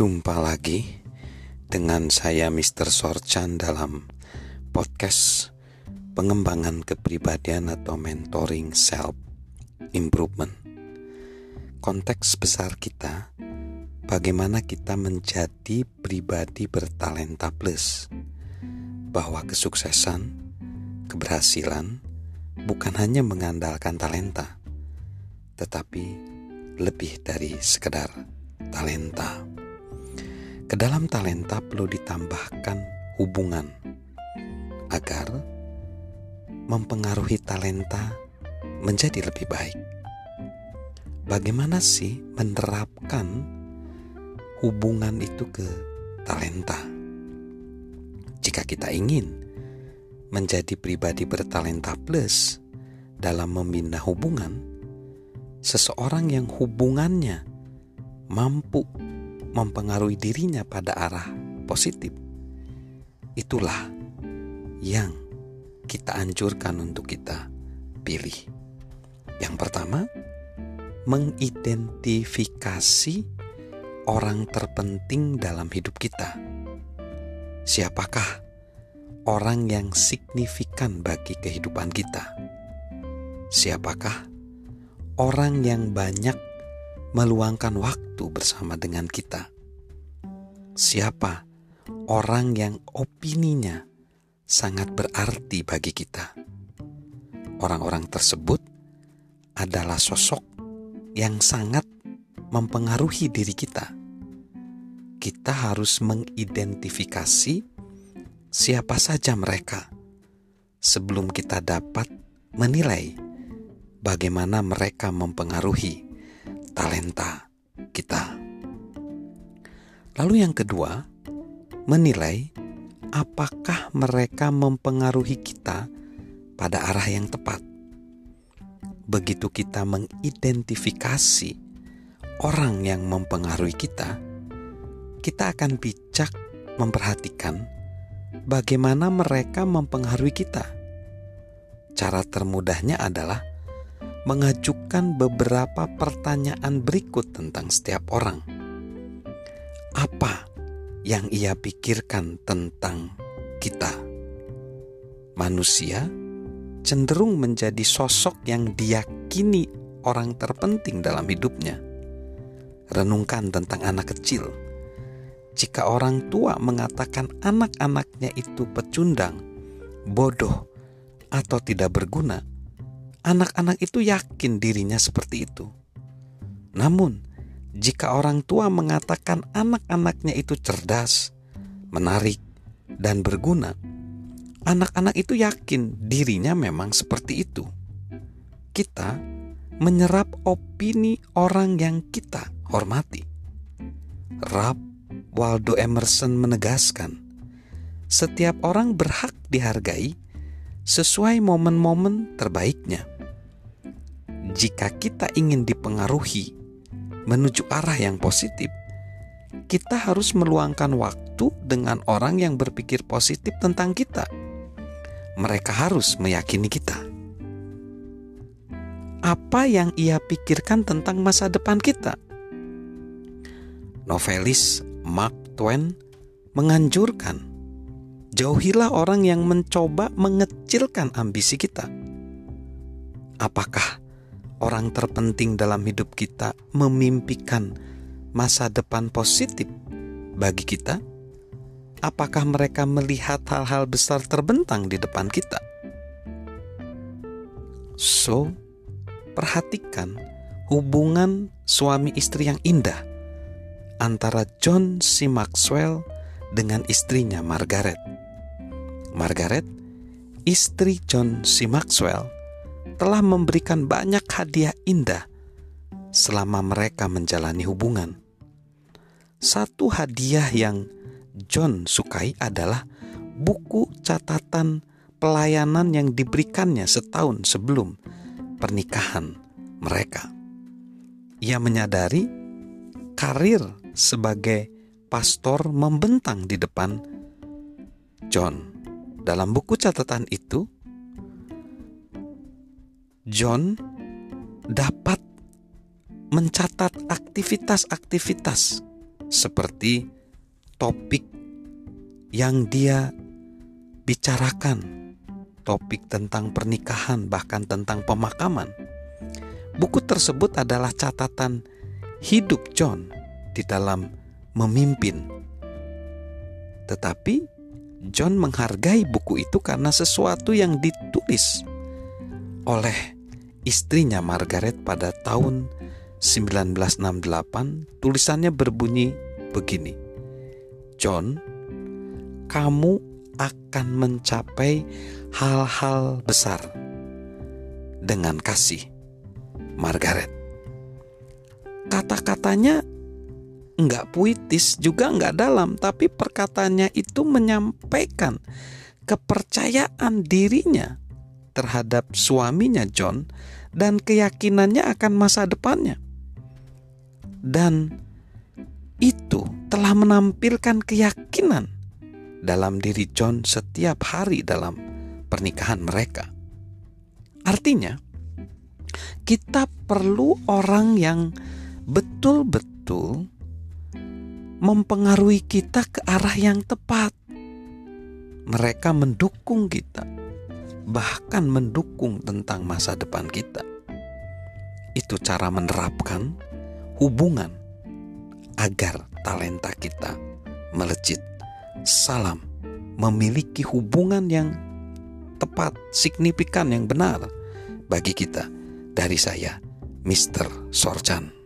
Jumpa lagi dengan saya Mr. Sorchan dalam podcast pengembangan kepribadian atau mentoring self improvement. Konteks besar kita bagaimana kita menjadi pribadi bertalenta plus. Bahwa kesuksesan, keberhasilan bukan hanya mengandalkan talenta, tetapi lebih dari sekedar talenta. Ke dalam talenta perlu ditambahkan hubungan agar mempengaruhi talenta menjadi lebih baik. Bagaimana sih menerapkan hubungan itu ke talenta? Jika kita ingin menjadi pribadi bertalenta plus dalam membina hubungan, seseorang yang hubungannya mampu mempengaruhi dirinya pada arah positif, itulah yang kita anjurkan untuk kita pilih. Yang pertama, mengidentifikasi orang terpenting dalam hidup kita. Siapakah orang yang signifikan bagi kehidupan kita? Siapakah orang yang banyak meluangkan waktu bersama dengan kita. Siapa orang yang opininya sangat berarti bagi kita? Orang-orang tersebut adalah sosok yang sangat mempengaruhi diri kita. Kita harus mengidentifikasi siapa saja mereka sebelum kita dapat menilai bagaimana mereka mempengaruhi talenta kita. Lalu, yang kedua, menilai apakah mereka mempengaruhi kita pada arah yang tepat. Begitu kita mengidentifikasi orang yang mempengaruhi kita, kita akan bijak memperhatikan bagaimana mereka mempengaruhi kita. Cara termudahnya adalah mengajukan beberapa pertanyaan berikut tentang setiap orang. Apa yang ia pikirkan tentang kita? Manusia cenderung menjadi sosok yang diyakini orang terpenting dalam hidupnya. Renungkan tentang anak kecil. Jika orang tua mengatakan anak-anaknya itu pecundang, bodoh, atau tidak berguna, anak-anak itu yakin dirinya seperti itu. Namun, jika orang tua mengatakan anak-anaknya itu cerdas, menarik, dan berguna, anak-anak itu yakin dirinya memang seperti itu. Kita menyerap opini orang yang kita hormati. Rab Waldo Emerson menegaskan, setiap orang berhak dihargai sesuai momen-momen terbaiknya. Jika kita ingin dipengaruhi menuju arah yang positif, kita harus meluangkan waktu dengan orang yang berpikir positif tentang kita. Mereka harus meyakini kita. Apa yang ia pikirkan tentang masa depan kita? Novelis Mark Twain menganjurkan Jauhilah orang yang mencoba mengecilkan ambisi kita. Apakah orang terpenting dalam hidup kita memimpikan masa depan positif bagi kita? Apakah mereka melihat hal-hal besar terbentang di depan kita? So, perhatikan hubungan suami istri yang indah antara John C. Maxwell dengan istrinya Margaret. Margaret, istri John C. Maxwell, telah memberikan banyak hadiah indah selama mereka menjalani hubungan. Satu hadiah yang John sukai adalah buku catatan pelayanan yang diberikannya setahun sebelum pernikahan mereka. Ia menyadari karir sebagai pastor membentang di depan John. Dalam buku catatan itu, John dapat mencatat aktivitas-aktivitas seperti topik yang dia bicarakan, topik tentang pernikahan, bahkan tentang pemakaman. Buku tersebut adalah catatan hidup John di dalam memimpin. Tetapi John menghargai buku itu karena sesuatu yang ditulis oleh istrinya Margaret pada tahun 1968. Tulisannya berbunyi begini. John, kamu akan mencapai hal-hal besar dengan kasih. Margaret. Kata-katanya nggak puitis juga nggak dalam, tapi perkataannya itu menyampaikan kepercayaan dirinya terhadap suaminya John dan keyakinannya akan masa depannya. Dan itu telah menampilkan keyakinan dalam diri John setiap hari dalam pernikahan mereka. Artinya, kita perlu orang yang betul-betul mempengaruhi kita ke arah yang tepat. Mereka mendukung kita, bahkan mendukung tentang masa depan kita. Itu cara menerapkan hubungan agar talenta kita melejit. Salam memiliki hubungan yang tepat, signifikan, yang benar bagi kita. Dari saya, Mr. Sorjan.